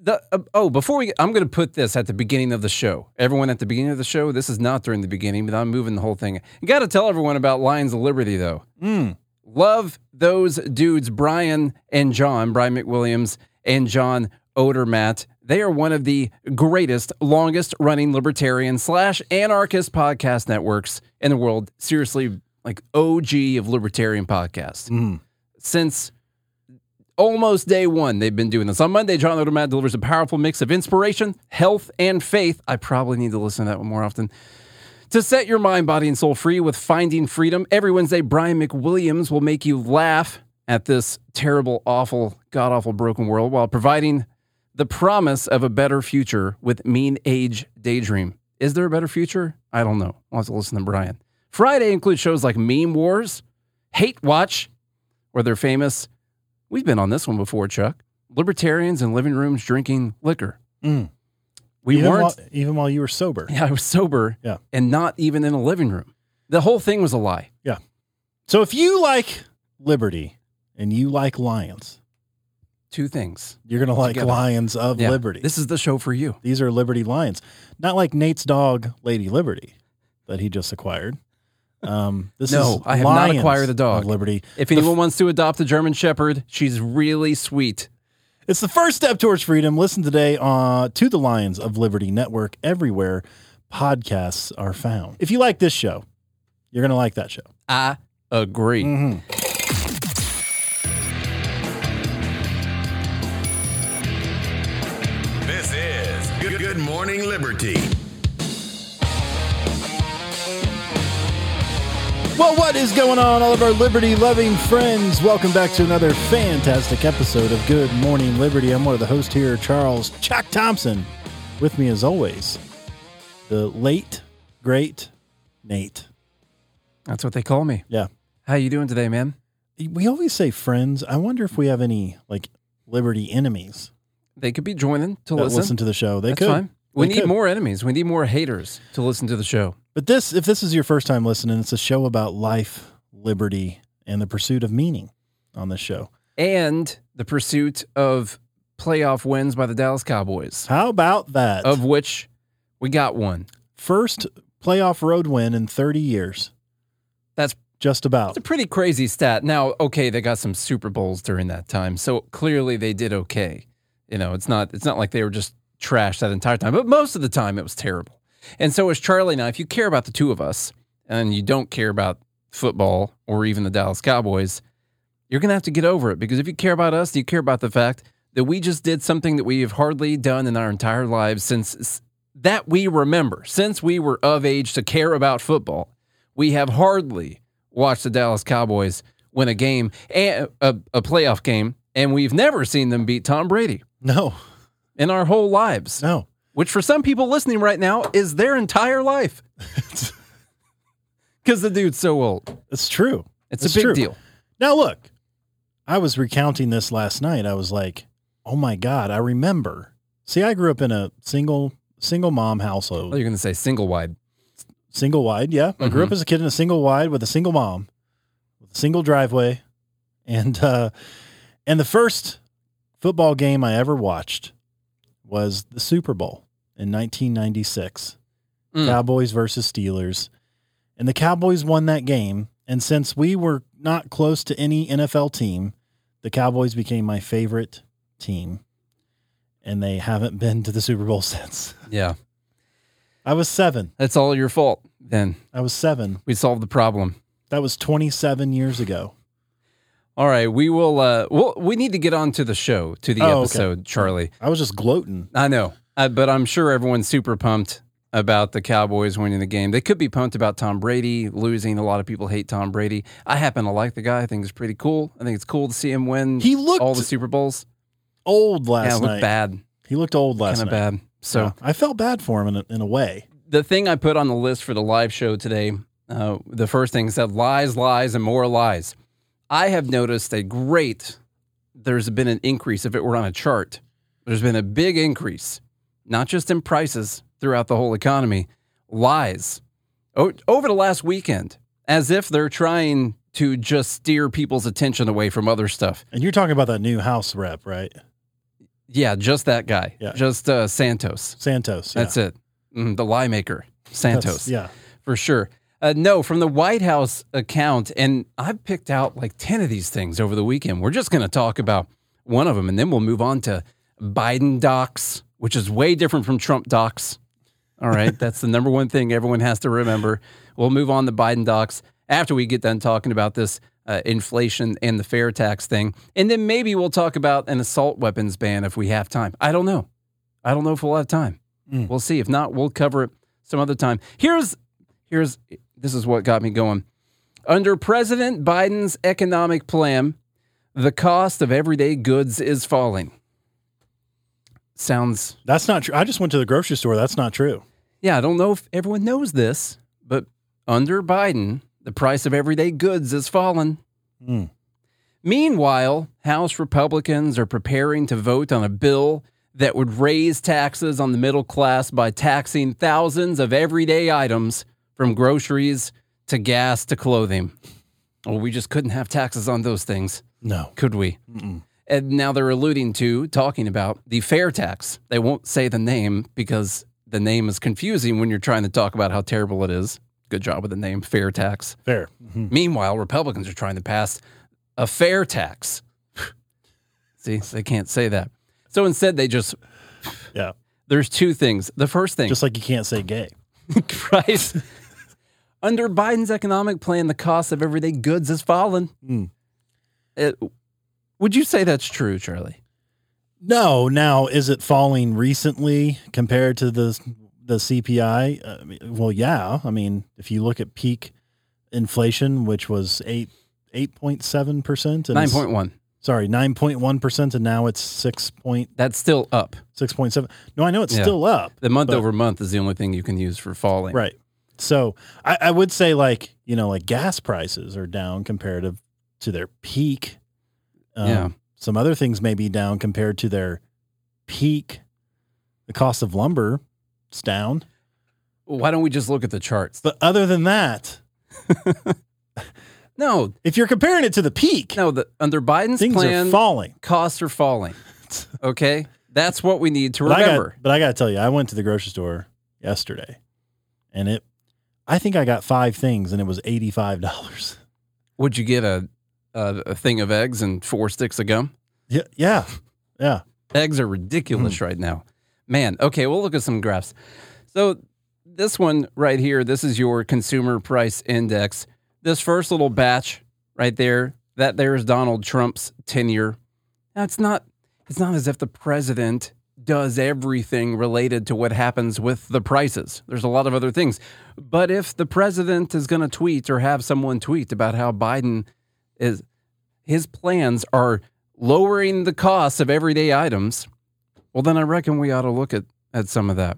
The, uh, oh, before we, I'm going to put this at the beginning of the show. Everyone at the beginning of the show. This is not during the beginning, but I'm moving the whole thing. You got to tell everyone about Lions of Liberty, though. Love those dudes, Brian and John, Brian McWilliams and John Odermatt. They are one of the greatest, longest running libertarian slash anarchist podcast networks in the world. Seriously, like OG of libertarian podcasts. Since almost day one, they've been doing this. On Monday, John Odermatt delivers a powerful mix of inspiration, health, and faith. I probably need to listen to that one more often. To set your mind, body, and soul free with Finding Freedom, every Wednesday, Brian McWilliams will make you laugh at this terrible, awful, god awful, broken world while providing the promise of a better future with Mean Age Daydream. Is there a better future? I don't know. I'll have to listen to Brian. Friday includes shows like Meme Wars, Hate Watch, where they're famous. We've been on this one before, Chuck. Libertarians in living rooms drinking liquor. Mm. We even weren't. while, even while you were sober. Yeah, I was sober Yeah. and not even in a living room. The whole thing was a lie. Yeah. So if you like liberty and you like lions, Two things. you're going to like Together. Lions of Yeah. Liberty. This is the show for you. These are Liberty Lions, not like Nate's dog, Lady Liberty, that he just acquired. Um, this No, is I have not acquired the dog. Liberty. If The anyone wants to adopt a German Shepherd, she's really sweet. It's the first step towards freedom. Listen today uh, to the Lions of Liberty Network everywhere podcasts are found. If you like this show, you're going to like that show. I agree. Mm-hmm. This is Good, Good Morning Liberty. Well, what is going on, all of our liberty loving friends? Welcome back to another fantastic episode of Good Morning Liberty. I'm one of the hosts here, Charles Chuck Thompson. With me, as always, the late, great Nate. That's what they call me. Yeah. How you doing today, man? We always say friends. I wonder if we have any, like, liberty enemies They could be joining to that listen. listen to the show. They That's could. fine. We They need could. more enemies. We need more haters to listen to the show. But this, if this is your first time listening, it's a show about life, liberty, and the pursuit of meaning on this show. And the pursuit of playoff wins by the Dallas Cowboys, How about that? of which we got one. First playoff road win in 30 years. That's Just about. It's a pretty crazy stat. Now, okay, they got some Super Bowls during that time, so clearly they did okay. You know, it's not it's not like they were just trashed that entire time, but most of the time it was terrible. And so is Charlie. Now, if you care about the two of us and you don't care about football or even the Dallas Cowboys, you're gonna have to get over it because if you care about us, you care about the fact that we just did something that we have hardly done in our entire lives since that we remember, since we were of age to care about football. We have hardly watched the Dallas Cowboys win a game, and a, a playoff game, and we've never seen them beat Tom Brady no, in our whole lives. no. Which, for some people listening right now, is their entire life. Because the dude's so old. It's true. It's, It's a big true. deal. Now, look, I was recounting this last night. I was like, oh my God, I remember. See, I grew up in a single single mom Oh, household. you're going to say single wide. Single wide, yeah. I grew up as a kid in a single wide with a single mom, with a single driveway. And uh and the first football game I ever watched was the Super Bowl in 1996. Mm. Cowboys versus Steelers. And the Cowboys won that game. And since we were not close to any NFL team, the Cowboys became my favorite team. And they haven't been to the Super Bowl since. Yeah. I was seven. That's all your fault. then I was seven. we solved the problem. That was 27 years ago. All right, we will. Uh, well, we need to get on to the show, to the Oh, okay. episode, Charlie. I was just gloating. I know, uh, but I'm sure everyone's super pumped about the Cowboys winning the game. They could be pumped about Tom Brady losing. A lot of people hate Tom Brady. I happen to like the guy. I think it's pretty cool. I think it's cool to see him win. He looked all the Super Bowls. Old Yeah, last it looked night. bad, He looked old last kind night. of bad. So Yeah. I felt bad for him in a, in a way. the thing I put on the list for the live show today, uh, the first thing said lies, lies, and more lies. I have noticed a great, there's been an increase. If it were on a chart, there's been a big increase, not just in prices throughout the whole economy, lies o- over the last weekend, as if they're trying to just steer people's attention away from other stuff. And you're talking about that new House rep, right? Yeah, just that guy, Yeah. just uh, Santos. Santos. yeah. That's it. Mm, the lie maker, Santos. That's- yeah. for sure. Uh, no, from the White House account, and I've picked out like 10 of these things over the weekend. We're just going to talk about one of them, and then we'll move on to Biden docs, which is way different from Trump docs. All right, that's the number one thing everyone has to remember. We'll move on to Biden docs after we get done talking about this uh, inflation and the fair tax thing. And then maybe we'll talk about an assault weapons ban if we have time. I don't know. I don't know if we'll have time. We'll see. If not, we'll cover it some other time. Here's here's this is what got me going. Under President Biden's economic plan, the cost of everyday goods is falling. Sounds That's not true. I just went to the grocery store. That's not true. yeah, I don't know if everyone knows this, but under Biden, the price of everyday goods is falling. Hmm. Meanwhile, House Republicans are preparing to vote on a bill that would raise taxes on the middle class by taxing thousands of everyday items from groceries to gas to clothing. Well, we just couldn't have taxes on those things, No. could we? And now they're alluding to, talking about the fair tax. They won't say the name because the name is confusing when you're trying to talk about how terrible it is. Good job with the name, fair tax. Fair. Mm-hmm. Mm-hmm. Meanwhile, Republicans are trying to pass a fair tax. See, they can't say that. So instead, they just, Yeah. there's two things. The first thing, Just like you can't say gay. right? Under Biden's economic plan, the cost of everyday goods has fallen. Mm. It- would you say that's true, Charlie? No. Now, is it falling recently compared to the the CPI? Uh, well, yeah. I mean, if you look at peak inflation, which was eight eight point seven percent, Nine point one. sorry nine point one percent, and now it's six point That's still up. six point seven. No, I know it's Yeah. still up. The month over month is the only thing you can use for falling. Right. So I, I would say like, you know, like gas prices are down comparative to their peak. Um, Yeah. Some other things may be down compared to their peak. The cost of lumber is down. Why don't we just look at the charts? But other than that, No, if you're comparing it to the peak, no. The, under Biden's things plan, are falling. costs are falling. Okay, that's what we need to But I, remember. got, but I got to tell you, I went to the grocery store yesterday and it, I think I got five things and it was $85. Would you get a, a a thing of eggs and four sticks of gum? Yeah. Yeah. Yeah. Eggs are ridiculous Hmm. right now. Man, okay, we'll look at some graphs. So, this one right here, this is your consumer price index. This first little batch right there, that there is Donald Trump's tenure. Now, it's not it's not as if the president does everything related to what happens with the prices. There's a lot of other things. But if the president is going to tweet or have someone tweet about how Biden is his plans are lowering the cost of everyday items, well, then I reckon we ought to look at, at some of that.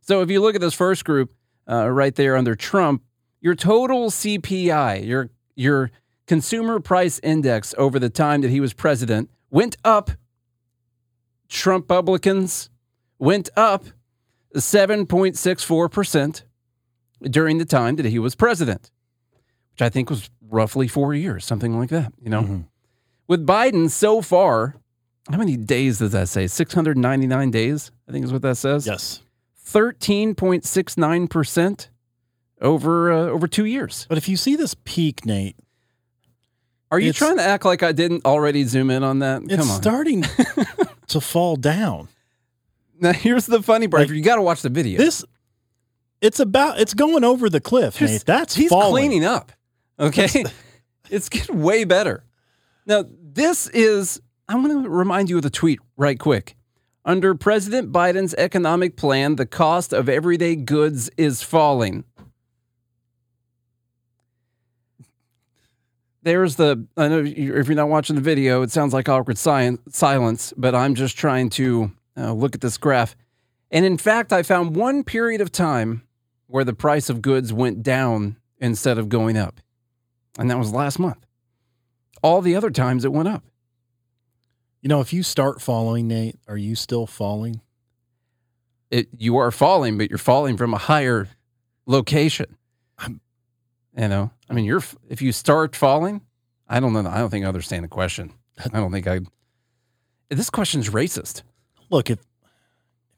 So if you look at this first group uh, right there under Trump, your total CPI, your your consumer price index over the time that he was president went up. Trump Republicans went up 7.64% during the time that he was president, which I think was roughly four years, something like that, you know? Mhm. With Biden so far, how many days does that say? 699 days, I think is what that says. Yes. 13.69% over uh, over 2 years. But if you see this peak, Nate, Are you trying to act like I didn't already zoom in on that? it's Come on. starting to fall down. now here's the funny part. Like, you got to watch the video. This it's about it's going over the cliff, Nate. That's he's falling. cleaning up. Okay, it's getting way better. Now this is. I'm going to remind you of the tweet right quick. Under President Biden's economic plan, the cost of everyday goods is falling. There's the. I know if you're not watching the video, it sounds like awkward science, silence, but I'm just trying to uh, look at this graph. And in fact, I found one period of time where the price of goods went down instead of going up. And that was last month. All the other times it went up. You know, if you start falling, Nate, are you still falling? It, you are falling, but you're falling from a higher location. I'm- you know, I mean, you're if you start falling, I don't know. I don't think I understand the question. I don't think I. This question's racist. Look, if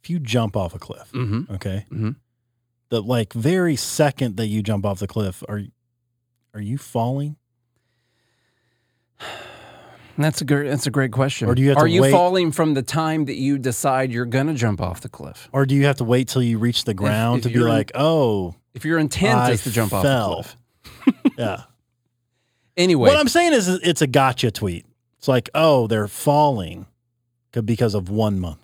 if you jump off a cliff, Mm-hmm. okay, Mhm. the like very second that you jump off the cliff, are are you falling? That's a great. That's a great question. Or do you have are you wait- falling from the time that you decide you're going to jump off the cliff? Or do you have to wait till you reach the ground if to be like, oh, If your intent I is to jump off the cliff. Yeah? Anyway, What I'm saying is, it's a gotcha tweet. It's like, oh, they're falling because of one month.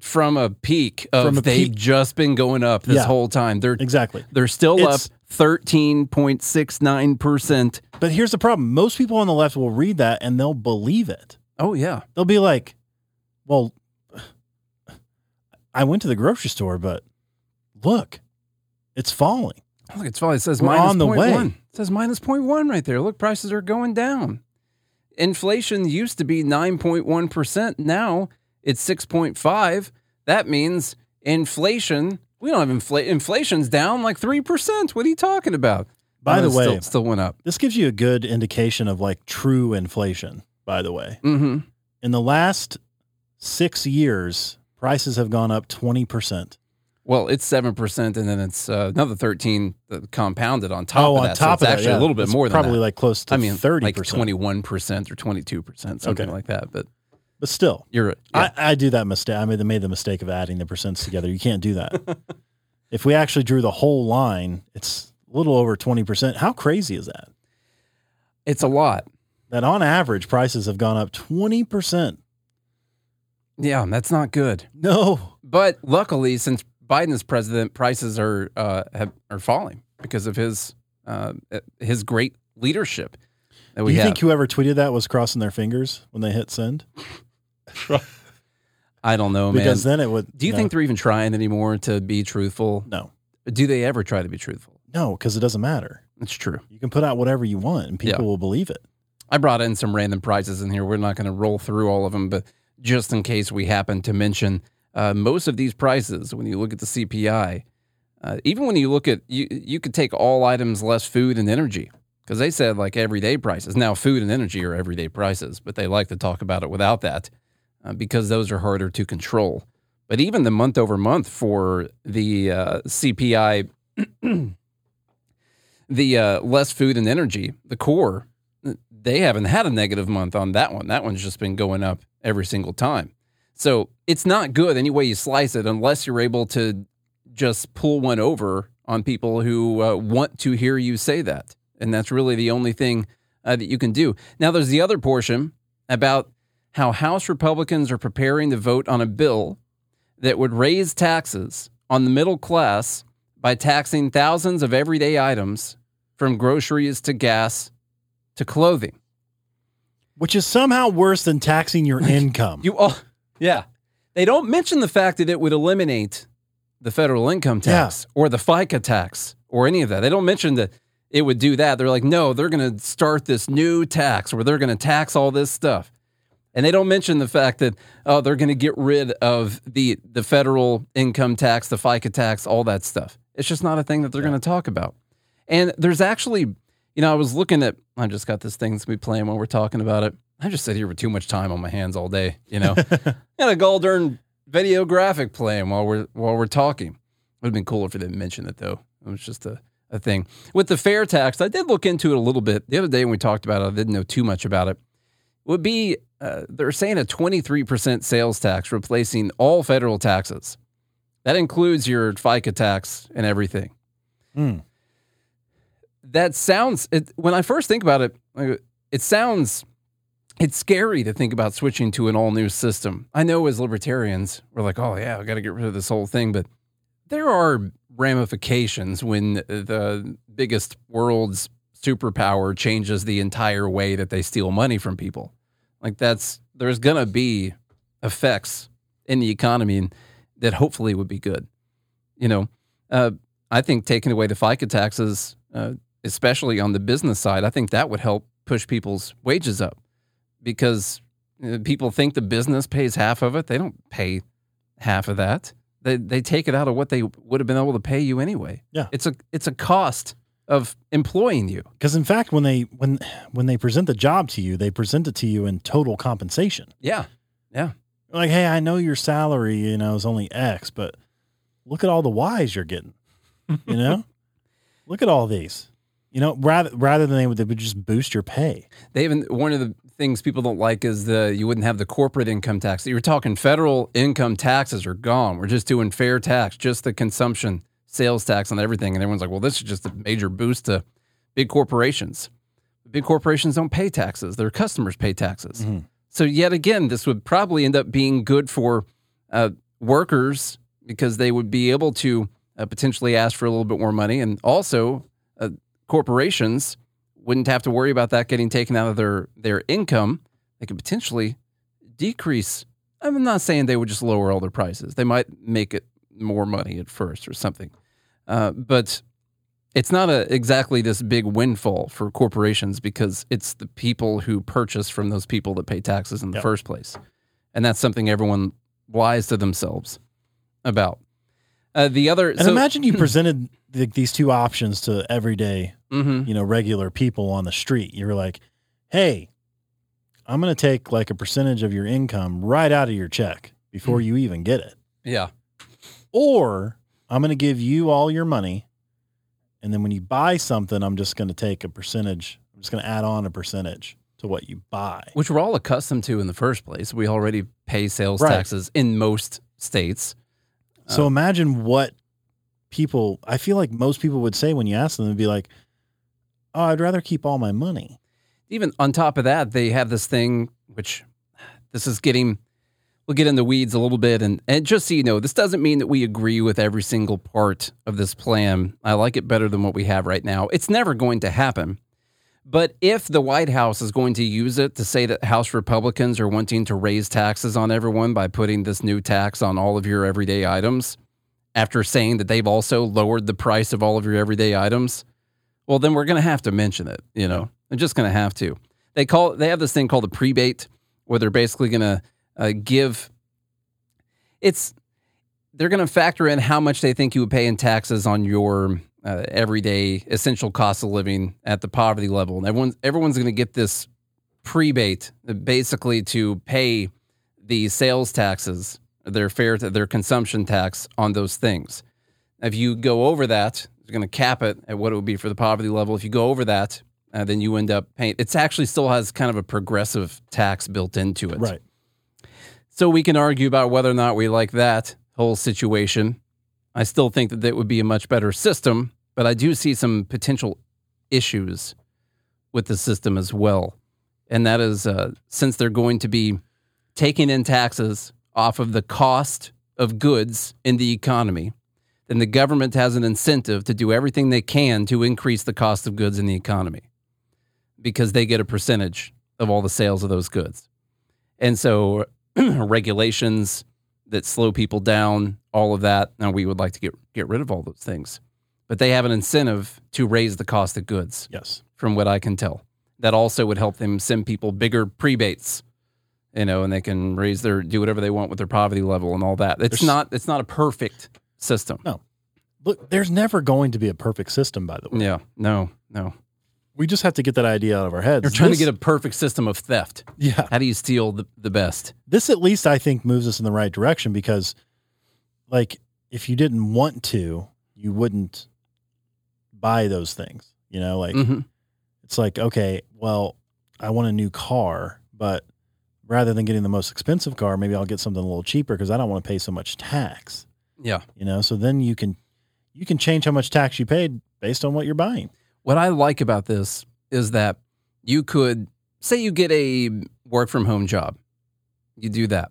from a peak of From a they've peak- just been going up this Yeah. whole time. They're Exactly. they're still It's- up thirteen point six nine percent. But here's the problem: most people on the left will read that and they'll believe it. Oh yeah, They'll be like, "Well, I went to the grocery store, but look, it's falling." Look, it's fine. It says We're minus on the point way. one. It says minus point one right there. Look, prices are going down. Inflation used to be nine point one percent. Now it's six point five. That means inflation. We don't have inflation. Inflation's down like three percent. What are you talking about? By the way, still, still went up. this gives you a good indication of like true inflation. By the way, Mm-hmm. in the last six years, prices have gone up twenty percent. Well, it's seven percent, and then it's uh, another thirteen compounded on top Oh, of on that. top so of it's actually that, yeah. a little bit more than probably that. like close to I mean, thirty like percent. twenty-one percent or twenty-two percent, something Okay. like that. But But still, you're yeah. I, I do that mistake. I made the, made the mistake of adding the percents together. You can't do that. if we actually drew the whole line, it's a little over 20%. How crazy is that? it's a lot. That on average, prices have gone up 20%. Yeah, that's not good. No. But luckily, since Biden is president, prices are uh, have, are falling because of his uh, his great leadership that Do you have. think whoever tweeted that was crossing their fingers when they hit send? I don't know, man. because then it would. Do you no. think they're even trying anymore to be truthful? No. Do they ever try to be truthful? No, because it doesn't matter. It's true. You can put out whatever you want and people Yeah. will believe it. I brought in some random prizes in here. We're not going to roll through all of them, but just in case we happen to mention uh, most of these prices, when you look at the CPI, uh, even when you look at you, you could take all items less food and energy because they said like everyday prices. Now, food and energy are everyday prices, but they like to talk about it without that uh, because those are harder to control. But even the month over month for the uh, CPI, the uh, less food and energy, the core, they haven't had a negative month on that one. That one's just been going up every single time. So it's not good any way you slice it unless you're able to just pull one over on people who uh, want to hear you say that. And that's really the only thing uh, that you can do. Now, there's the other portion about how House Republicans are preparing to vote on a bill that would raise taxes on the middle class by taxing thousands of everyday items from groceries to gas to clothing. Which is somehow worse than taxing your income. You all, yeah. They don't mention the fact that it would eliminate the federal income tax or the FICA tax or any of that. They don't mention that it would do that. They're like, no, they're going to start this new tax where they're going to tax all this stuff. And they don't mention the fact that oh, they're going to get rid of the the federal income tax, the FICA tax, all that stuff. It's just not a thing that they're going to talk about. And there's actually, you know, I was looking at. I just got this thing that's gonna be playing while we're talking about it. I just sit here with too much time on my hands all day. You know, got a golden video graphic playing while we're while we're talking. It would have been cooler if they didn't mention it though. It was just a, a thing with the fair tax. I did look into it a little bit the other day when we talked about it. I didn't know too much about it. Would be uh, they're saying a 23% sales tax replacing all federal taxes. That includes your FICA tax and everything. Mm. That sounds it, when I first think about it, it sounds it's scary to think about switching to an all new system. I know as libertarians, we're like, oh yeah, I got to get rid of this whole thing, but there are ramifications when the biggest world's superpower changes the entire way that they steal money from people. Like that's there's gonna be effects in the economy that hopefully would be good. You know, uh, I think taking away the FICA taxes, uh, especially on the business side, I think that would help push people's wages up because uh, people think the business pays half of it. They don't pay half of that. They they take it out of what they would have been able to pay you anyway. Yeah. it's a it's a cost of employing you. Because in fact, when they when when they present the job to you, they present it to you in total compensation. Yeah, yeah. Like, hey, I know your salary, you know, is only X, but look at all the Y's you're getting. You know, look at all these. You know, rather rather than they would, they would just boost your pay. They even one of the things people don't like is the you wouldn't have the corporate income tax. You were talking federal income taxes are gone. We're just doing fair tax, just the consumption sales tax on everything. And everyone's like, well, this is just a major boost to big corporations. Big corporations don't pay taxes; their customers pay taxes. So yet again, this would probably end up being good for uh, workers because they would be able to uh, potentially ask for a little bit more money, and also uh, corporations wouldn't have to worry about that getting taken out of their their income. They could potentially decrease. I'm not saying they would just lower all their prices. They might make it more money at first or something, uh, but it's not a, exactly this big windfall for corporations because it's the people who purchase from those people that pay taxes in the Yep. first place, and that's something everyone lies to themselves about. Uh, the other, And so, imagine you presented the, these two options to everyday, Mhm. you know, regular people on the street. You were like, "Hey, I'm going to take like a percentage of your income right out of your check before Hmm. you even get it, yeah, or I'm going to give you all your money, and then when you buy something, I'm just going to take a percentage. I'm just going to add on a percentage to what you buy." which we're all accustomed to in the first place. We already pay sales Right. taxes in most states. So imagine what people. I feel like most people would say when you ask them, they'd be like, "Oh, I'd rather keep all my money." Even on top of that, they have this thing, which this is getting, we'll get in the weeds a little bit. And, and just so you know, this doesn't mean that we agree with every single part of this plan. I like it better than what we have right now. It's never going to happen. But if the White House is going to use it to say that House Republicans are wanting to raise taxes on everyone by putting this new tax on all of your everyday items, after saying that they've also lowered the price of all of your everyday items, well, then we're going to have to mention it. You know, I'm just going to have to. They call they have this thing called the prebate, where they're basically going to uh, give. It's they're going to factor in how much they think you would pay in taxes on your uh, everyday essential cost of living at the poverty level, and everyone's everyone's going to get this prebate uh, basically to pay the sales taxes, their fair, their consumption tax on those things. If you go over that, going to cap it at what it would be for the poverty level. If you go over that, uh, then you end up paying. It's actually still has kind of a progressive tax built into it. Right. So we can argue about whether or not we like that whole situation. I still think that that would be a much better system, but I do see some potential issues with the system as well. And that is uh, since they're going to be taking in taxes off of the cost of goods in the economy, then the government has an incentive to do everything they can to increase the cost of goods in the economy because they get a percentage of all the sales of those goods. And so regulations that slow people down, all of that, and we would like to get get rid of all those things. But they have an incentive to raise the cost of goods Yes. from what I can tell. That also would help them send people bigger prebates, you know, and they can raise their do whatever they want with their poverty level and all that. It's There's- not it's not a perfect system. No. Look, there's never going to be a perfect system, by the way. Yeah, no, no. We just have to get that idea out of our heads. You're trying This- to get a perfect system of theft. yeah. How do you steal the, the best? This at least I think moves us in the right direction because, like, if you didn't want to, you wouldn't buy those things. You know, like hmm it's like okay, well, I want a new car, but rather than getting the most expensive car, maybe I'll get something a little cheaper because I don't want to pay so much tax. Yeah. You know, so then you can you can change how much tax you paid based on what you're buying. What I like about this is that you could say you get a work from home job, you do that.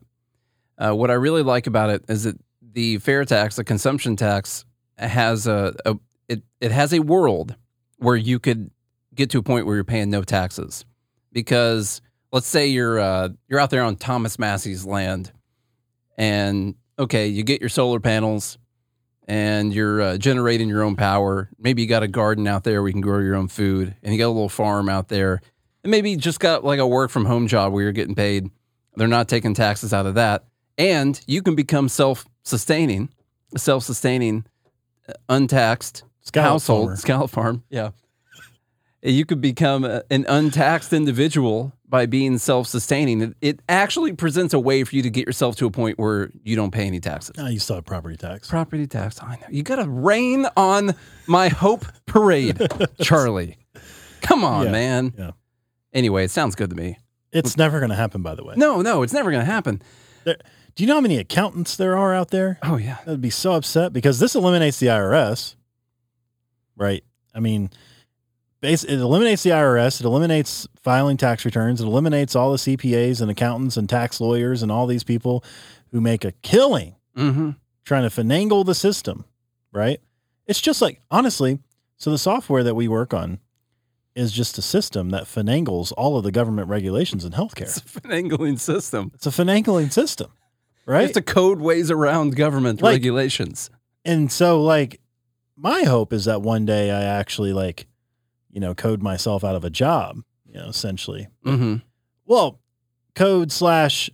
Uh, what I really like about it is that the fair tax, the consumption tax, has a, a it it has a world where you could get to a point where you're paying no taxes, because let's say you're uh, you're out there on Thomas Massie's land, and okay, you get your solar panels, and you're uh, generating your own power. Maybe you got a garden out there where you can grow your own food, and you got a little farm out there, and maybe you just got like a work from home job where you're getting paid. They're not taking taxes out of that, and you can become self sustaining, self sustaining, untaxed Scallop household farmer. scallop farm. Yeah, you could become a- an untaxed individual by being self sustaining. It, it actually presents a way for you to get yourself to a point where you don't pay any taxes. Ah, you still have property tax. Property tax. I know. You got to rain on my hope parade, Charlie. Come on, Yeah, man. yeah. Anyway, it sounds good to me. It's never going to happen, by the way. No, no, it's never going to happen. There- do you know how many accountants there are out there? Oh, yeah. I'd be so upset because this eliminates the IRS, right? I mean, it eliminates the IRS. It eliminates filing tax returns. It eliminates all the CPAs and accountants and tax lawyers and all these people who make a killing Mm-hmm. trying to finagle the system, right? It's just like, honestly, so the software that we work on is just a system that finagles all of the government regulations in healthcare. It's a finagling system. It's a finagling system, right? It's to code ways around government Like- regulations. and so like my hope is that one day I actually like, you know, code myself out of a job, you know, essentially. Mm-hmm. Well, code slash,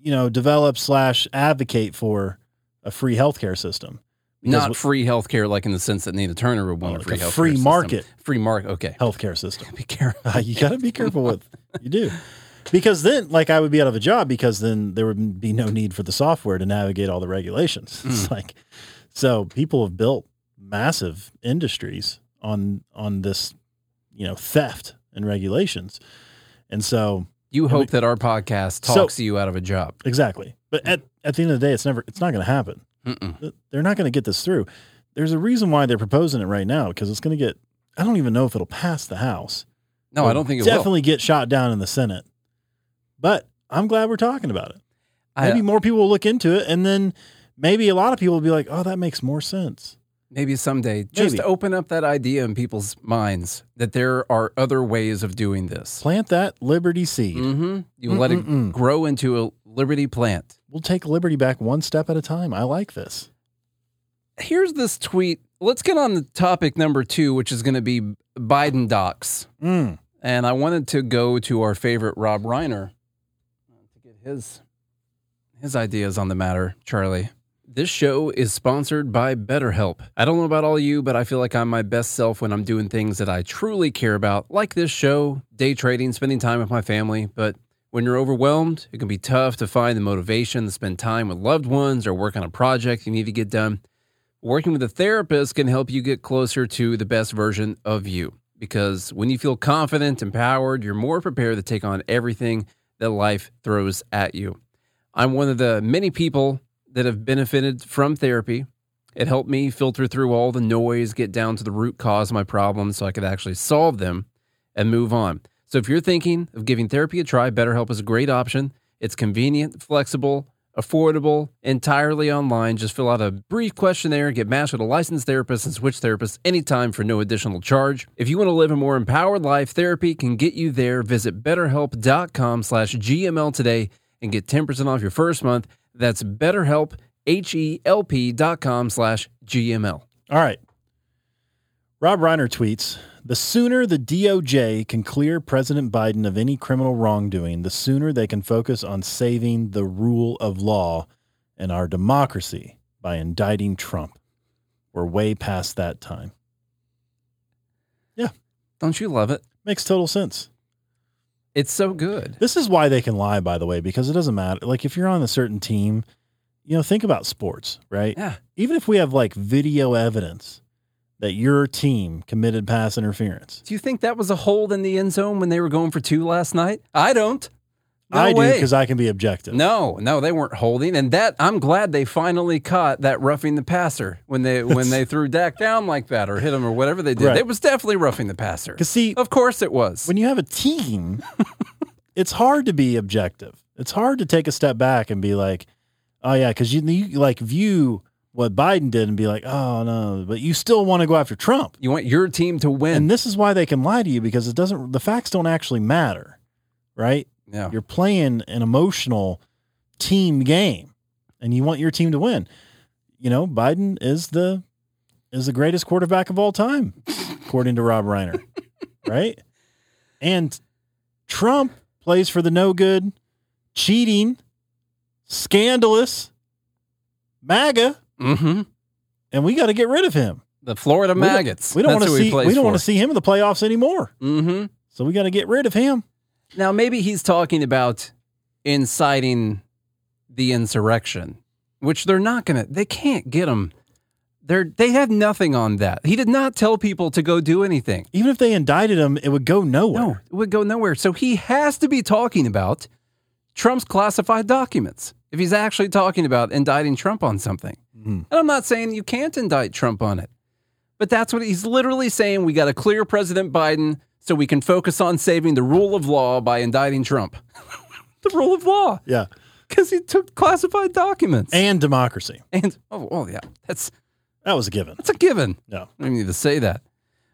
you know, develop slash advocate for a free healthcare system. Because Not free healthcare, like in the sense that Nina Turner would want Oh, like free a healthcare free system. market. Free market. Okay. healthcare system. Be careful. Uh, you got to be careful with you do. Because then, like, I would be out of a job because then there would be no need for the software to navigate all the regulations. It's like, so people have built massive industries on on this, you know, theft and regulations, and so You hope that our podcast So- talks you out of a job. exactly. But at at the end of the day, it's never it's not going to happen. Mm-mm. They're not going to get this through. There's a reason why they're proposing it right now because it's going to get. I don't even know if it'll pass the House. No, I It'll don't think it will. definitely get shot down in the Senate. But I'm glad we're talking about it. I- Maybe uh more people will look into it, and then maybe a lot of people will be like, "Oh, that makes more sense." Maybe someday, just open up that idea in people's minds that there are other ways of doing this. Plant that liberty seed. Mm-hmm. You let it Mm-mm-mm. grow into a liberty plant. We'll take liberty back one step at a time. I like this. Here's this tweet. Let's get on the topic number two, which is going to be Biden docs. Mm. And I wanted to go to our favorite Rob Reiner to get his his ideas on the matter, Charlie. This show is sponsored by BetterHelp. I don't know about all of you, but I feel like I'm my best self when I'm doing things that I truly care about, like this show, day trading, spending time with my family. But when you're overwhelmed, it can be tough to find the motivation to spend time with loved ones or work on a project you need to get done. Working with a therapist can help you get closer to the best version of you because when you feel confident, empowered, you're more prepared to take on everything that life throws at you. I'm one of the many people that have benefited from therapy. It helped me filter through all the noise, get down to the root cause of my problems so I could actually solve them and move on. So if you're thinking of giving therapy a try, BetterHelp is a great option. It's convenient, flexible, affordable, entirely online. Just fill out a brief questionnaire, get matched with a licensed therapist, and switch therapists anytime for no additional charge. If you want to live a more empowered life, therapy can get you there. Visit betterhelp.com slash GML today and get 10% off your first month. That's betterhelp, H-E-L-P dot com slash GML. All right. Rob Reiner tweets The sooner the DOJ can clear President Biden of any criminal wrongdoing, the sooner they can focus on saving the rule of law and our democracy by indicting Trump. We're way past that time. Yeah. Don't you love it? Makes total sense. It's so good. This is why they can lie, by the way, because it doesn't matter. Like, if you're on a certain team, you know, think about sports, right? Yeah. Even if we have like video evidence that your team committed pass interference, Do you think that was a hold in the end zone when they were going for two last night? I don't. No I do because I can be objective. No, no, they weren't holding, and that I'm glad they finally caught that roughing the passer when they when they threw Dak down like that or hit him or whatever they did. Right. It was definitely roughing the passer. Because see, Of course it was. when you have a team, it's hard to be objective. It's hard to take a step back and be like, oh yeah, because you, you like view what Biden did and be like, oh no, but you still want to go after Trump. you want your team to win. And this is why they can lie to you because it doesn't. The facts don't actually matter, right? Yeah. You're playing an emotional team game, and you want your team to win. You know, Biden is the is the greatest quarterback of all time, according to Rob Reiner, right? And Trump plays for the no good, cheating, scandalous MAGA, Mm-hmm. and we got to get rid of him. The Florida maggots. We don't, want to see. We don't want to see. see him in the playoffs anymore. Mm-hmm. So we got to get rid of him. Now maybe he's talking about inciting the insurrection, which they're not gonna. They can't get him. They're they have nothing on that. He did not tell people to go do anything. Even if they indicted him, it would go nowhere. No, it would go nowhere. So he has to be talking about Trump's classified documents if he's actually talking about indicting Trump on something. Mm-hmm. And I'm not saying you can't indict Trump on it, but that's what he's literally saying. We got to clear President Biden so we can focus on saving the rule of law by indicting Trump. the rule of law, Yeah, because he took classified documents. and democracy. And oh, yeah, that's That was a given. that's a given. No. I don't need to say that.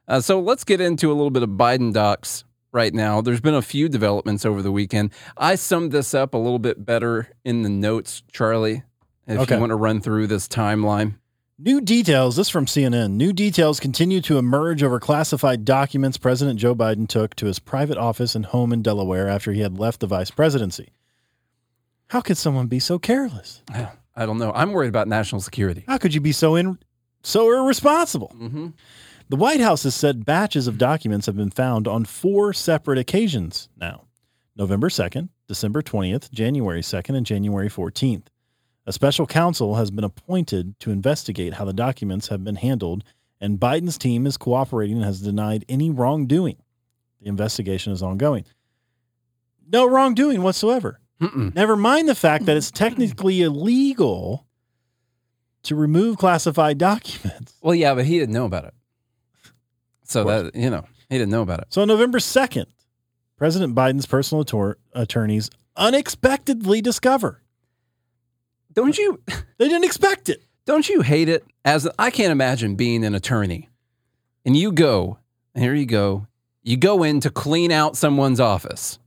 Uh, so let's get into a little bit of Biden docs right now. There's been a few developments over the weekend. I summed this up a little bit better in the notes, Charlie. If Okay. you want to run through this timeline. New details, this from CNN. New details continue to emerge over classified documents President Joe Biden took to his private office and home in Delaware after he had left the vice presidency. How could someone be so careless? I don't know. I'm worried about national security. How could you be so in so irresponsible? Mm-hmm. The White House has said batches of documents have been found on four separate occasions now. November 2nd, December 20th, January 2nd, and January 14th. A special counsel has been appointed to investigate how the documents have been handled, and Biden's team is cooperating and has denied any wrongdoing. The investigation is ongoing. No wrongdoing whatsoever. Mm-mm. Never mind the fact that it's technically illegal to remove classified documents. Well, yeah, but he didn't know about it. So that you know, he didn't know about it. So on November 2nd, President Biden's personal attor- attorneys unexpectedly discover. Don't you? They didn't expect it. Don't you hate it? As I can't imagine being an attorney, and you go, and here you go, you go in to clean out someone's office,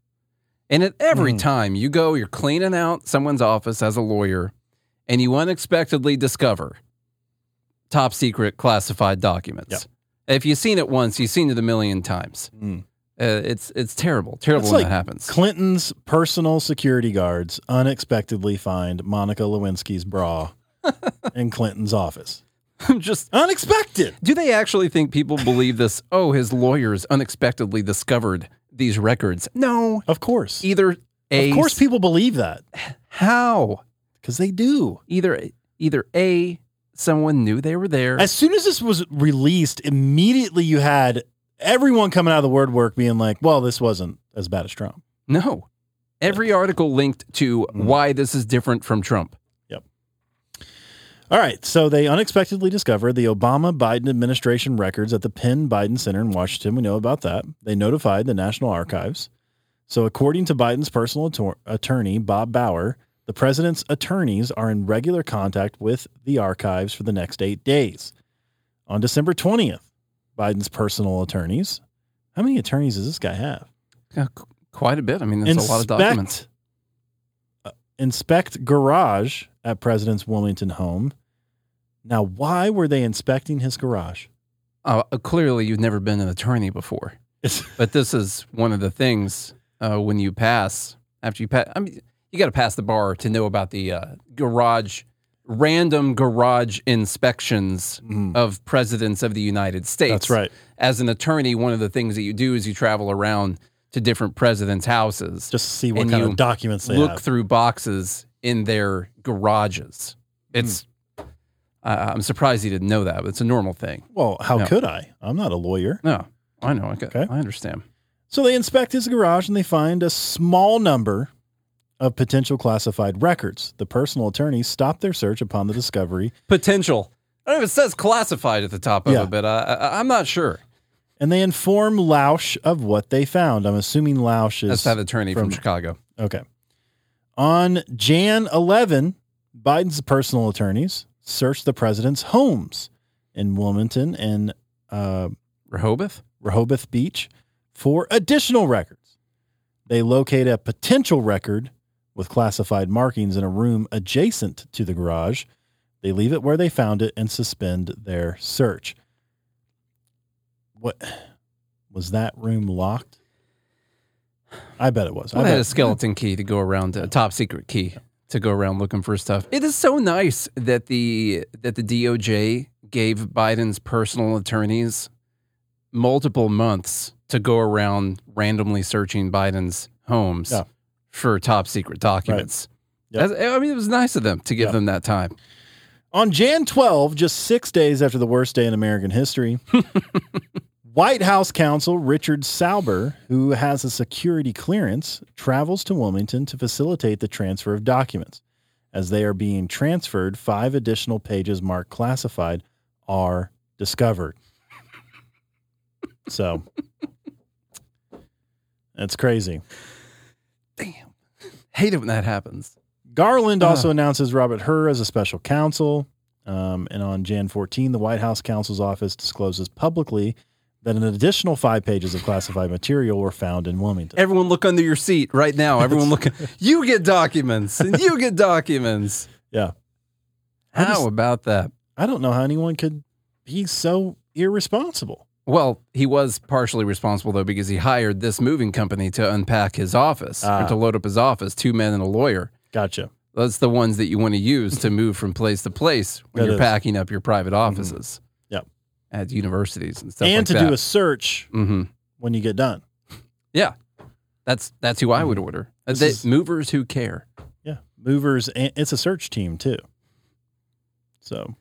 and at every Mm. time you go, you're cleaning out someone's office as a lawyer, and you unexpectedly discover top secret classified documents. If you've seen it once, you've seen it a million times. Mm. Uh, it's it's terrible, terrible when like that happens. Clinton's personal security guards unexpectedly find Monica Lewinsky's bra in Clinton's office. I'm just Unexpected. Do they actually think people believe this? Oh, his lawyers unexpectedly discovered these records. No. Of course. Either A Of course people believe that how? because they do. Either either A someone knew they were there. As soon as this was released, immediately you had everyone coming out of the word work being like, well, this wasn't as bad as Trump. no. Every article linked to Mm. why this is different from Trump. Yep. All right. So they unexpectedly discovered the Obama Biden administration records at the Penn Biden Center in Washington. We know about that. They notified the National Archives. So, according to Biden's personal attor- attorney, Bob Bauer, the president's attorneys are in regular contact with the archives for the next eight days. On December 20th, Biden's personal attorneys, how many attorneys does this guy have? Yeah, quite a bit. I mean, that's a lot of documents. uh, inspect garage at President's Wilmington home. Now, why were they inspecting his garage? Uh, clearly, you've never been an attorney before, but this is one of the things uh, when you pass after you pass. I mean, you got to pass the bar to know about the uh, garage, random garage inspections mm-hmm. of presidents of the United States. That's right. As an attorney, one of the things that you do is you travel around to different presidents' houses, just to see what kind you of documents they look have. through boxes in their garages. Hmm. It's. I I'm surprised he didn't know that, but it's a normal thing. well, how No. could I? I'm not a lawyer. No, I know. I, Okay. I understand. So they inspect his garage and they find a small number of potential classified records. The personal attorneys stopped their search upon the discovery, Potential. I don't know if it says classified at the top of Yeah. it, but I, I'm not sure. and they inform Lausch of what they found. I'm assuming Lausch is That's that attorney from, Chicago. Okay. On Jan 11, Biden's personal attorneys searched the president's homes in Wilmington and uh, Rehoboth? Rehoboth Beach for additional records. They locate a potential record with classified markings in a room adjacent to the garage. They leave it where they found it and suspend their search. What was that room locked? I bet it was. Well, I they had a skeleton key to go around, a top secret key to go around looking for stuff. It is so nice that the that the DOJ gave Biden's personal attorneys multiple months to go around randomly searching Biden's homes Yeah. For top secret documents. Yep. I mean, it was nice of them to give Yep. them that time. On Jan 12, just six days after the worst day in American history, White House counsel Richard Sauber, who has a security clearance, travels to Wilmington to facilitate the transfer of documents. As they are being transferred, five additional pages marked classified are discovered. So that's crazy. Damn, hate it when that happens. Garland Uh. also announces Robert Hur as a special counsel. Um, and on Jan 14, the White House counsel's office discloses publicly that an additional five pages of classified material were found in Wilmington. Everyone look under your seat right now. Everyone look. You get documents, and you get documents. Yeah. I How just- about that? I don't know how anyone could be so irresponsible. Well, he was partially responsible though because he hired this moving company to unpack his office Ah. or to load up his office. Two men and a lawyer. Gotcha. That's the ones that you want to use to move from place to place when That you're is. Mm-hmm. packing up your private offices. Yep. At universities and stuff and like to that. do a search hmm when you get done. Yeah, that's that's who I would order. Uh, they- is- movers who care. Yeah. Movers, and it's a search team too. So,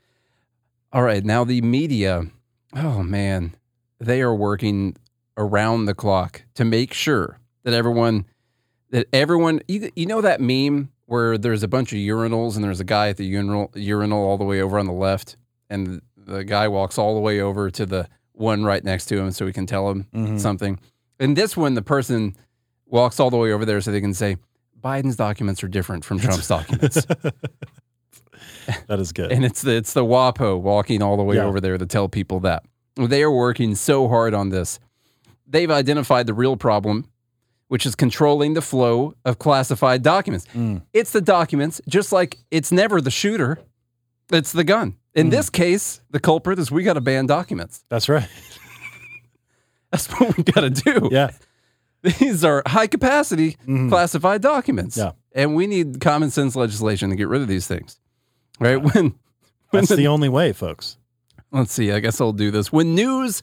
All right, now the media. Oh man, they are working around the clock to make sure that everyone, that everyone, you, you know that meme where there's a bunch of urinals and there's a guy at the urinal urinal all the way over on the left, and the guy walks all the way over to the one right next to him so he can tell him Mhm. something. And this one, the person walks all the way over there so they can say Biden's documents are different from Trump's documents. that is good. And it's the it's the WAPO walking all the way Yeah. over there to tell people that. They are working so hard on this. They've identified the real problem, which is controlling the flow of classified documents. Mm. It's the documents, just like it's never the shooter, it's the gun. In Mm. this case, the culprit is we got to ban documents. That's right. That's what we got to do. Yeah. These are high capacity Mhm. classified documents. Yeah. And we need common sense legislation to get rid of these things. Right? When when That's the the only way, folks. Let's see. I guess I'll do this. When news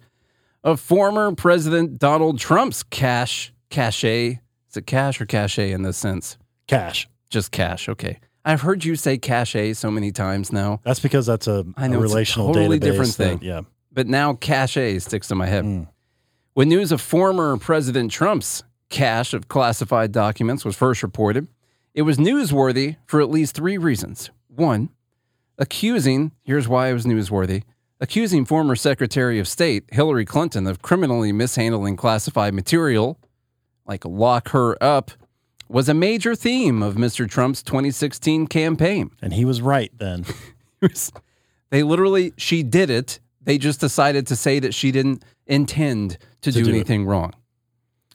of former President Donald Trump's cash cachet is it cash or cachet in this sense? Cash. Just cash. Okay. I've heard you say cachet so many times now, That's because that's a, I a know, a relational totally database. different that- thing. yeah. but now cachet sticks to my head. Mm. When news of former President Trump's cache of classified documents was first reported, it was newsworthy for at least three reasons. One, accusing, here's why it was newsworthy, accusing former Secretary of State Hillary Clinton of criminally mishandling classified material, like lock her up, was a major theme of Mr. Trump's 2016 campaign. And he was right then. they literally, she did it. They just decided to say that she didn't intend to, do, do it. anything wrong.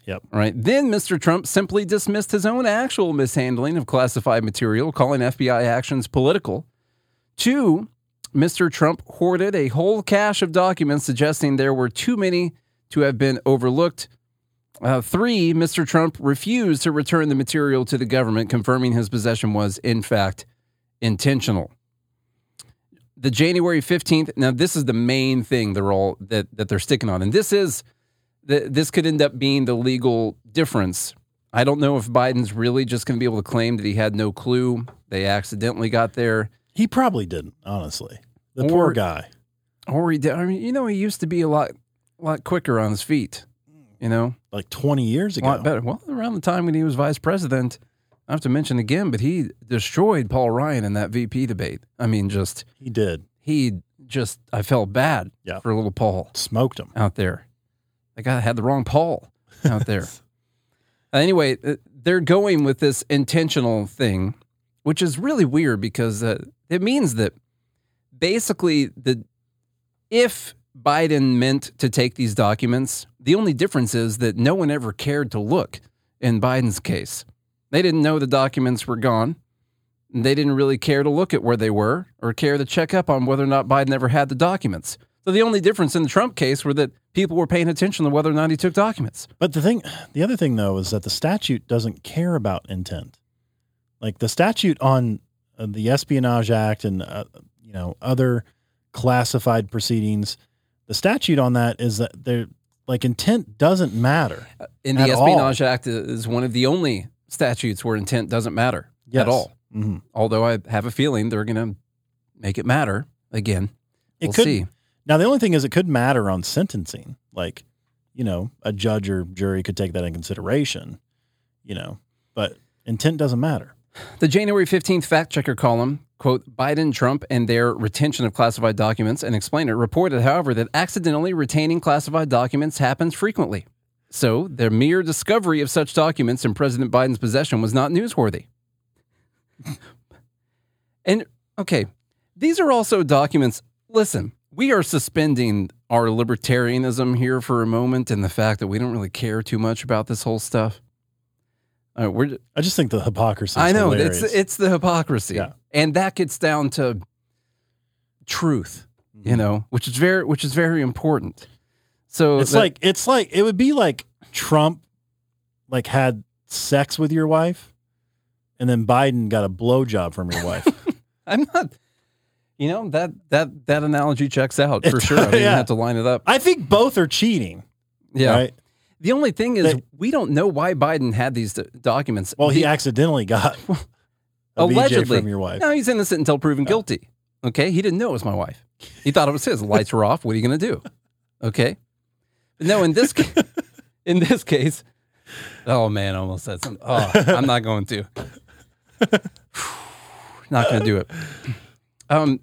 Yep. Right. Then Mr. Trump simply dismissed his own actual mishandling of classified material, calling FBI actions political. Two, Mr. Trump hoarded a whole cache of documents suggesting there were too many to have been overlooked. Uh, three, Mr. Trump refused to return the material to the government, confirming his possession was, in fact, intentional. The January 15th, now this is the main thing they're all that, that they're sticking on. And this is th- this could end up being the legal difference. I don't know if Biden's really just going to be able to claim that he had no clue. They accidentally got there. He probably didn't, honestly. The Or- poor guy. Or he did. I mean, you know, he used to be a lot, lot quicker on his feet. You know, Like 20 years ago. a lot better. Well, around the time when he was vice president, I have to mention again, but he destroyed Paul Ryan in that VP debate. I mean, just He did. he just I felt bad Yeah. for little Paul Smoked him. out there. The guy had the wrong Paul out there. anyway, uh, they're going with this intentional thing, which is really weird because uh, it means that basically the if Biden meant to take these documents, the only difference is that no one ever cared to look in Biden's case. They didn't know the documents were gone. They didn't really care to look at where they were or care to check up on whether or not Biden ever had the documents. So the only difference in the Trump case were that people were paying attention to whether or not he took documents. But the thing, the other thing though, is that the statute doesn't care about intent. Like the statute on uh, the Espionage Act and uh, you know other classified proceedings, the statute on that is that they're like intent doesn't matter. In the At all. Espionage Act is one of the only statutes where intent doesn't matter Yes. at all. hmm Although I have a feeling they're going to make it matter again. It we'll could see. now. The only thing is, it could matter on sentencing. Like, you know, a judge or jury could take that in consideration. You know, but intent doesn't matter. The January 15th fact checker column, quote, Biden, Trump, and their retention of classified documents and explainer reported, however, that accidentally retaining classified documents happens frequently. So the mere discovery of such documents in President Biden's possession was not newsworthy. and okay, these are also documents. Listen, we are suspending our libertarianism here for a moment and the fact that we don't really care too much about this whole stuff. Uh, we're I just think the hypocrisy. I know hilarious. it's it's the hypocrisy, Yeah. and that gets down to truth, you know, which is very which is very important. So It's that- like it's like it would be like Trump like had sex with your wife and then Biden got a blowjob from your wife. I'm not, you know that that that analogy checks out for It- sure. I didn't yeah. have to line it up. I think both are cheating. Yeah. Right? The only thing is, They- we don't know why Biden had these d- documents. Well, he The- accidentally got allegedly from your wife. No, he's innocent until proven guilty. Okay, he didn't know it was my wife. He thought it was his. Lights were off. What are you going to do? Okay, but no. In this ca- in this case, oh man, I almost said something. Oh, I'm not going to. not going to do it. Um.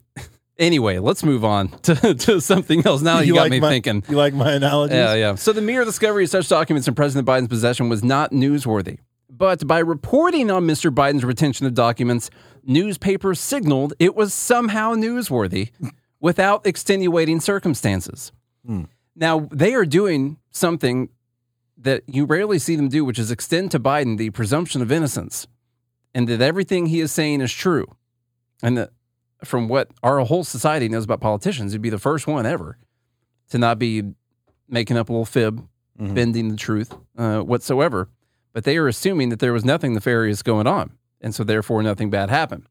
Anyway, let's move on to, to something else. Now you, got like me my, thinking. You like my analogies? Yeah, yeah. So the mere discovery of such documents in President Biden's possession was not newsworthy. But by reporting on Mr. Biden's retention of documents, newspapers signaled it was somehow newsworthy without extenuating circumstances. Hmm. Now, they are doing something that you rarely see them do, which is extend to Biden the presumption of innocence and that everything he is saying is true. And that from what our whole society knows about politicians, he'd be the first one ever to not be making up a little fib, Mhm. bending the truth uh, whatsoever. But they are assuming that there was nothing nefarious going on, and so therefore nothing bad happened.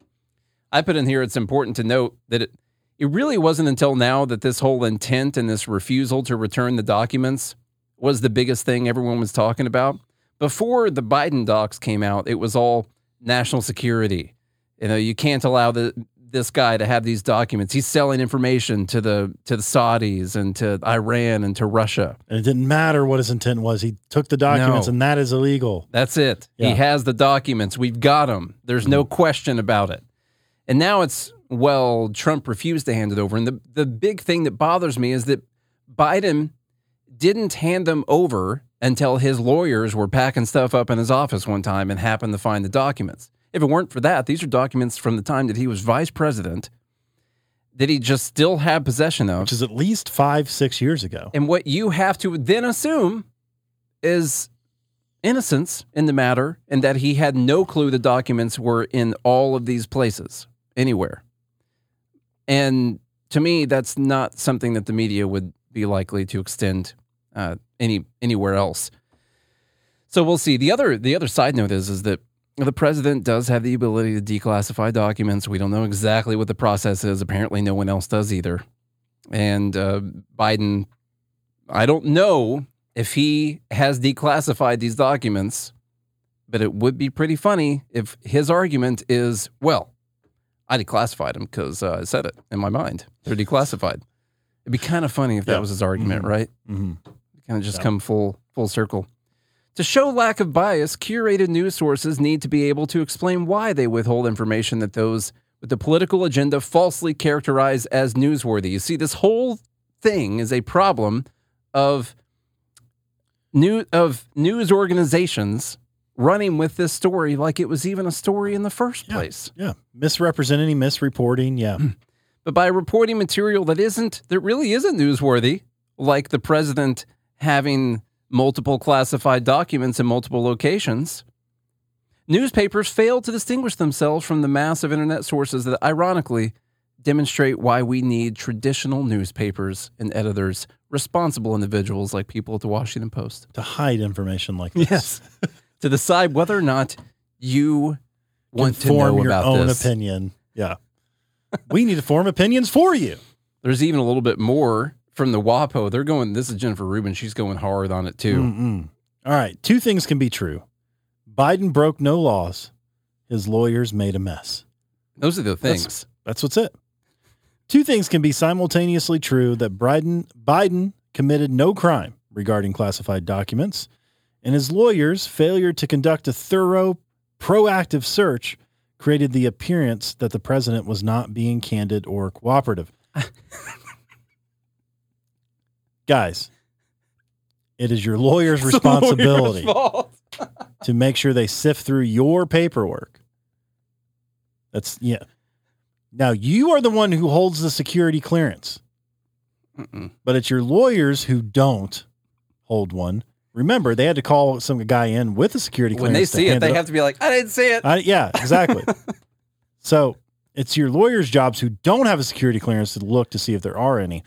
I put in here it's important to note that it, it really wasn't until now that this whole intent and this refusal to return the documents was the biggest thing everyone was talking about. Before the Biden docs came out, it was all national security. You know, you can't allow the this guy to have these documents. He's selling information to the to the Saudis and to Iran and to Russia. And it didn't matter what his intent was. He took the documents No. and that is illegal. That's it. He has the documents. We've got them. There's no mm. question about it. And now it's well, Trump refused to hand it over. And the the big thing that bothers me is that Biden didn't hand them over until his lawyers were packing stuff up in his office one time and happened to find the documents. If it weren't for that, these are documents from the time that he was vice president that he just still had possession of. Which is at least five, six years ago. And what you have to then assume is innocence in the matter and that he had no clue the documents were in all of these places, anywhere. And to me, that's not something that the media would be likely to extend uh, any anywhere else. So we'll see. The other the other side note is is that the president does have the ability to declassify documents. We don't know exactly what the process is. Apparently, no one else does either. And uh, Biden, I don't know if he has declassified these documents, but it would be pretty funny if his argument is, well, I declassified them because uh, I said it in my mind. They're declassified. It'd be kind of funny if that Yeah. was his argument, Mhm. right? hmm Kind of just Yeah. come full full circle. To show lack of bias, curated news sources need to be able to explain why they withhold information that those with the political agenda falsely characterize as newsworthy. You see, this whole thing is a problem of new of news organizations running with this story like it was even a story in the first Yeah. place. Yeah. Misrepresenting, misreporting. Yeah. Mm. But by reporting material that isn't that really isn't newsworthy, like the president having multiple classified documents in multiple locations, newspapers fail to distinguish themselves from the mass of internet sources that ironically demonstrate why we need traditional newspapers and editors, responsible individuals like people at the Washington Post. To hide information like this. Yes. to decide whether or not you want to form your about own this. opinion. Yeah. we need to form opinions for you. There's even a little bit more from the WAPO. They're going, this is Jennifer Rubin. She's going hard on it too. Mm-mm. All right. Two things can be true Biden broke no laws, his lawyers made a mess. Those are the That's- things. That's what's it. Two things can be simultaneously true that Biden, Biden committed no crime regarding classified documents, and his lawyers' failure to conduct a thorough, proactive search created the appearance that the president was not being candid or cooperative. Guys, it is your lawyer's responsibility to make sure they sift through your paperwork. That's yeah. Now you are the one who holds the security clearance, Mm-mm. but it's your lawyers who don't hold one. Remember, they had to call some guy in with a security When clearance. they see it, they have to be like, I didn't see it. I, yeah, exactly. so it's your lawyers' jobs who don't have a security clearance to look to see if there are any.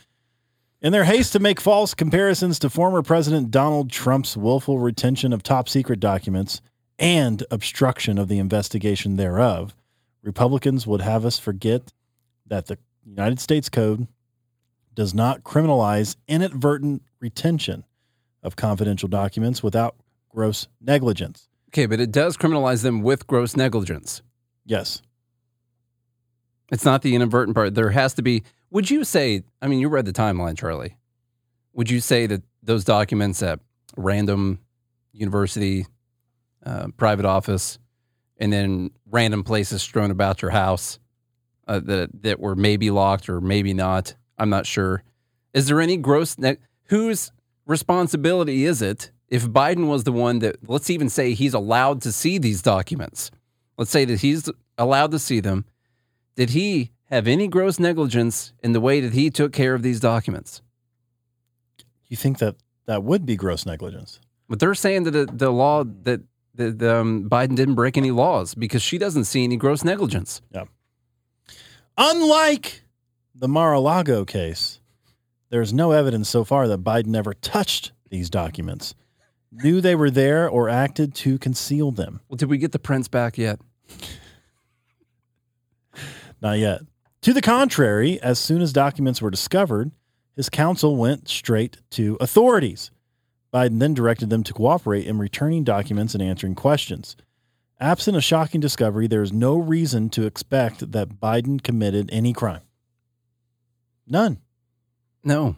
In their haste to make false comparisons to former President Donald Trump's willful retention of top secret documents and obstruction of the investigation thereof, Republicans would have us forget that the United States Code does not criminalize inadvertent retention of confidential documents without gross negligence. Okay, but it does criminalize them with gross negligence. Yes. It's not the inadvertent part. There has to be. Would you say? I mean, you read the timeline, Charlie. Would you say that those documents at random university, uh, private office, and then random places strewn about your house uh, that that were maybe locked or maybe not? I'm not sure. Is there any gross? Ne- whose responsibility is it if Biden was the one that? Let's even say he's allowed to see these documents. Let's say that he's allowed to see them did he have any gross negligence in the way that he took care of these documents? You think that that would be gross negligence? But they're saying that the, the law that that um, Biden didn't break any laws because she doesn't see any gross negligence. Yeah. Unlike the Mar-a-Lago case, there's no evidence so far that Biden ever touched these documents, knew they were there, or acted to conceal them. Well, did we get the prints back yet? Not yet. To the contrary, as soon as documents were discovered, his counsel went straight to authorities. Biden then directed them to cooperate in returning documents and answering questions. Absent a shocking discovery, there is no reason to expect that Biden committed any crime. None. No.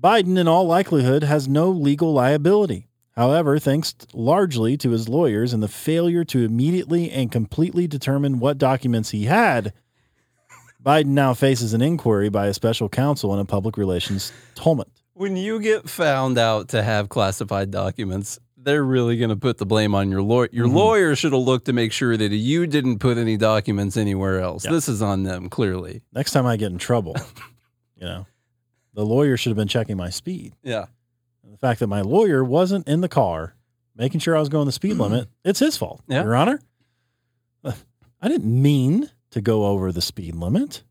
Biden, in all likelihood, has no legal liability. However, thanks largely to his lawyers and the failure to immediately and completely determine what documents he had, Biden now faces an inquiry by a special counsel and a public relations tumult. When you get found out to have classified documents, they're really going to put the blame on your lawyer. Your mm-hmm. lawyer should have looked to make sure that you didn't put any documents anywhere else. Yeah. This is on them, clearly. Next time I get in trouble, you know, the lawyer should have been checking my speed. Yeah. And the fact that my lawyer wasn't in the car making sure I was going the speed limit, it's his fault. Yeah. Your Honor. I didn't mean to go over the speed limit.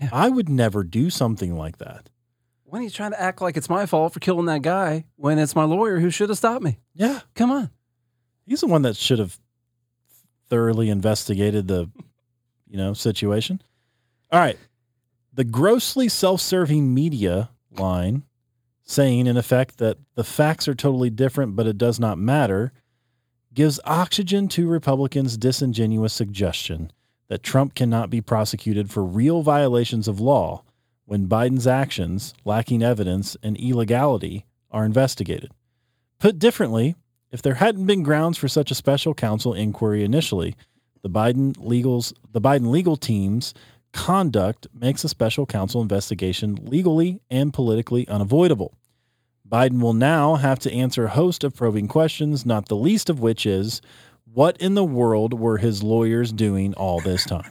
Yeah. I would never do something like that. When are you trying to act like it's my fault for killing that guy when it's my lawyer who should have stopped me? Yeah. Come on. He's the one that should have thoroughly investigated the, you know, situation. All right. The grossly self-serving media line saying in effect that the facts are totally different but it does not matter gives oxygen to Republicans' disingenuous suggestion that Trump cannot be prosecuted for real violations of law when Biden's actions, lacking evidence and illegality, are investigated. Put differently, if there hadn't been grounds for such a special counsel inquiry initially, the Biden legals the Biden legal team's conduct makes a special counsel investigation legally and politically unavoidable. Biden will now have to answer a host of probing questions, not the least of which is what in the world were his lawyers doing all this time?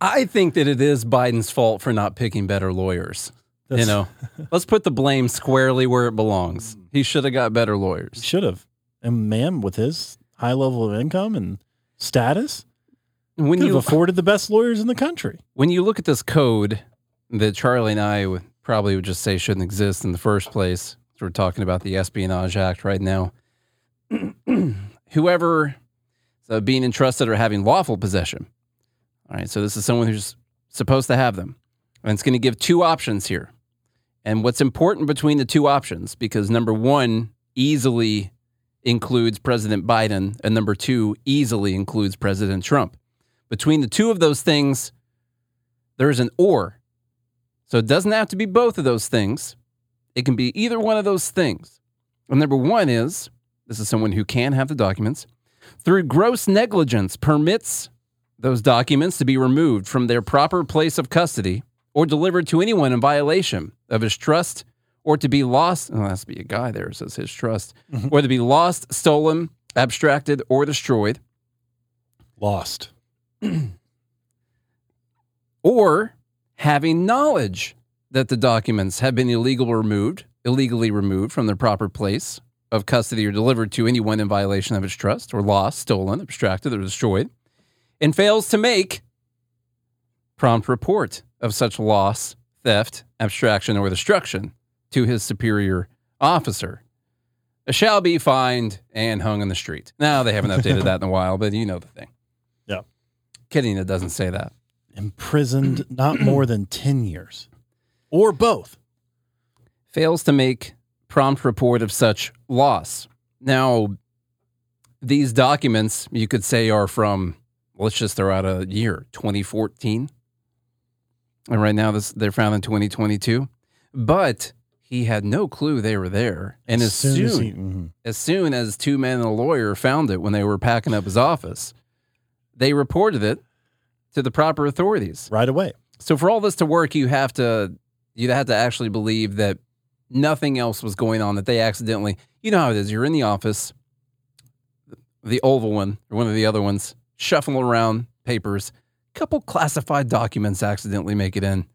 I think that it is Biden's fault for not picking better lawyers. you know, let's put the blame squarely where it belongs. He should have got better lawyers. Should have. And man, with his high level of income and status, When could you have afforded the best lawyers in the country. when you look at this code that Charlie and I would probably would just say shouldn't exist in the first place, we're talking about the Espionage Act right now. Whoever so uh, being entrusted or having lawful possession. All right, so this is someone who's supposed to have them. And it's going to give two options here. And what's important between the two options, because number one easily includes President Biden, and number two easily includes President Trump. Between the two of those things, there's an or. So it doesn't have to be both of those things. It can be either one of those things. And number one is this is someone who can have the documents through gross negligence permits those documents to be removed from their proper place of custody or delivered to anyone in violation of his trust or to be lost. Oh, that has to be a guy there, says his trust, mm-hmm. or to be lost, stolen, abstracted, or destroyed. Lost. or having knowledge that the documents have been illegal removed, illegally removed from their proper place of custody or delivered to anyone in violation of its trust, or lost, stolen, abstracted, or destroyed, and fails to make prompt report of such loss, theft, abstraction, or destruction to his superior officer. Shall be fined and hung in the street. Now they haven't updated that in a while, but you know the thing. Yeah. Kidding, it doesn't say that. Imprisoned not more than 10 years. Or both. fails to make prompt report of such loss. Now, these documents you could say are from, let's just throw out a year, 2014. And right now this, they're found in 2022. But he had no clue they were there. And as, soon, as he- mhm. as soon as two men and a lawyer found it when they were packing up his office, they reported it to the proper authorities. right away. So for all this to work, you have to you'd have to actually believe that nothing else was going on. That they accidentally, you know how it is. You're in the office, the oval one or one of the other ones, shuffling around papers. A couple classified documents accidentally make it in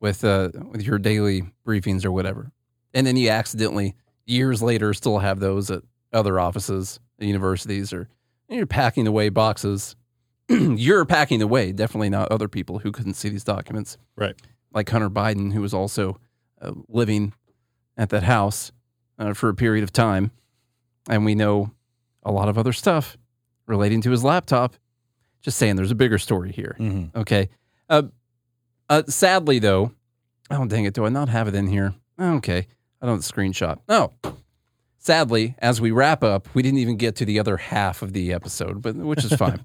with uh, with your daily briefings or whatever, and then you accidentally years later still have those at other offices, at universities, or you're packing away boxes. you're packing away, definitely not other people who couldn't see these documents Right. like Hunter Biden, who was also uh, living at that house uh, for a period of time. And we know a lot of other stuff relating to his laptop. Just saying, there's a bigger story here. Mhm. Okay. Uh, uh, sadly, though, oh, dang it. Do I not have it in here? Okay. I don't screenshot. Oh. Sadly, as we wrap up, we didn't even get to the other half of the episode, but which is fine.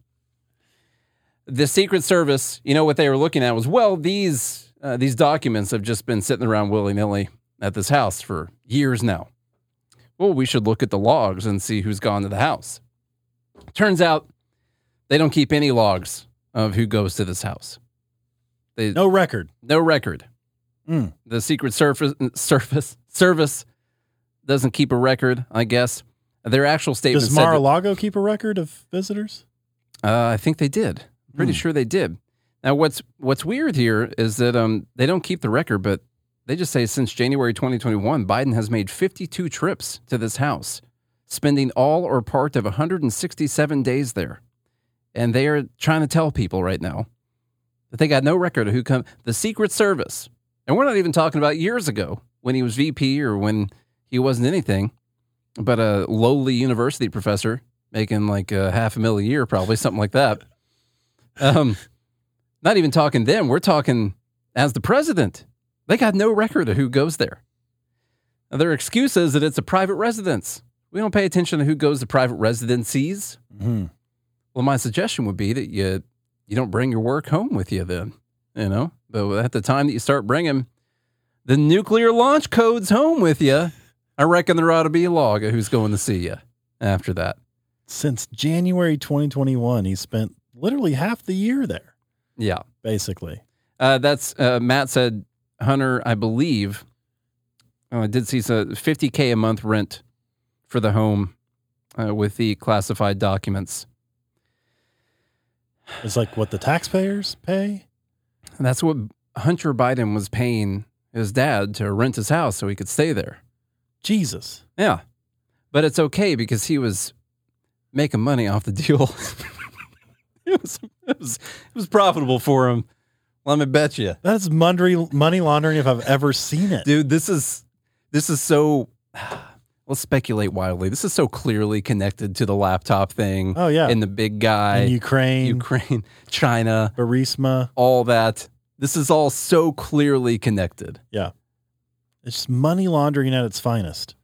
the Secret Service, you know what they were looking at was well, these uh, these documents have just been sitting around willy nilly at this house for years now. Well, we should look at the logs and see who's gone to the house. Turns out they don't keep any logs of who goes to this house. They, No record. no record. Mm. The Secret Service, Service Service doesn't keep a record, I guess. Their actual statement Does that- Mar-a-Lago keep a record of visitors? Uh, I think they did. Pretty Hmm. sure they did. Now, what's what's weird here is that um they don't keep the record, but they just say since January 2021, Biden has made 52 trips to this house, spending all or part of 167 days there, and they are trying to tell people right now that they got no record of who come. The Secret Service, and we're not even talking about years ago when he was VP or when he wasn't anything, but a lowly university professor making like a half a mil a year, probably something like that. Um, not even talking them. We're talking as the president. They got no record of who goes there. Now, their excuse is that it's a private residence. We don't pay attention to who goes to private residencies. Mhm. Well, my suggestion would be that you you don't bring your work home with you then, you know. But at the time that you start bringing the nuclear launch codes home with you, I reckon there ought to be a log of who's going to see you after that. Since January 2021, he spent literally half the year there, Yeah. basically. Uh, that's uh, Matt said, Hunter, I believe. Oh, I did see so 50K a month rent for the home uh, with the classified documents. It's like what the taxpayers pay. And that's what Hunter Biden was paying his dad to rent his house so he could stay there. Jesus. Yeah. But it's okay because he was making money off the deal. it, was, it, was, it was profitable for him. Let me bet you. That's money money laundering if I've ever seen it. Dude, this is this is so let's speculate wildly. This is so clearly connected to the laptop thing. Oh, yeah. And the big guy. In Ukraine, Ukraine, China, Burisma. all that. This is all so clearly connected. Yeah. It's money laundering at its finest.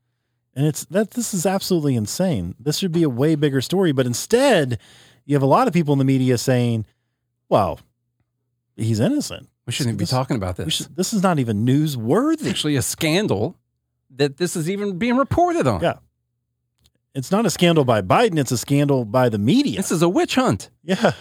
And it's that this is absolutely insane. This should be a way bigger story, but instead, you have a lot of people in the media saying, "Well, he's innocent. We shouldn't be talking about this. should- this is not even newsworthy." It's actually a scandal that this is even being reported on. Yeah. It's not a scandal by Biden, it's a scandal by the media. This is a witch hunt. yeah.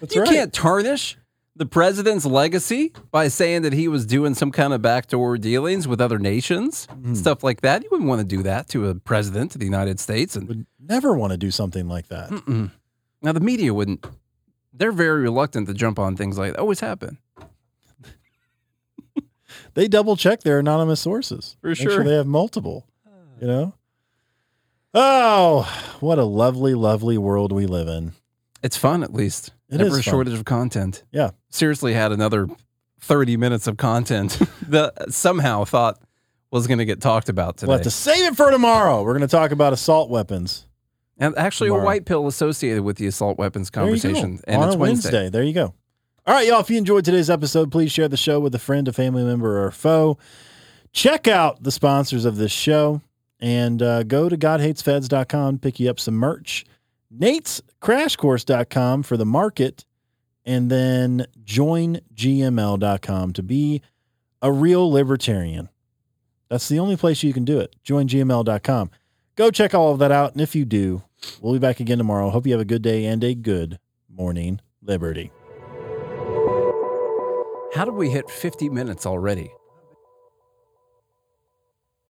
That's you right. can't tarnish the president's legacy by saying that he was doing some kind of backdoor dealings with other nations, Hmm. stuff like that. You wouldn't want to do that to a president of the United States. And would never want to do something like that. mm-mm. now the media wouldn't. They're very reluctant to jump on things like that. Always happen. They double check their anonymous sources. For Make sure. they have multiple. You know? Oh, what a lovely, lovely world we live in. It's fun, at least. It Never is a shortage of content. Yeah. Seriously, had another thirty minutes of content that somehow thought was going to get talked about today. We'll have to save it for tomorrow. We're going to talk about assault weapons. And actually, tomorrow. a white pill associated with the assault weapons There you go. conversation, and on it's a Wednesday. There you go. All right, y'all. If you enjoyed today's episode, please share the show with a friend, a family member, or a foe. Check out the sponsors of this show and uh, go to godhatesfeds.com, pick you up some merch. Nate's crashcourse.com for the market, and then joingml.com to be a real libertarian. That's the only place you can do it. Joingml.com. Go check all of that out. And if you do, we'll be back again tomorrow. Hope you have a good day and a good morning, Liberty. How did we hit 50 minutes already?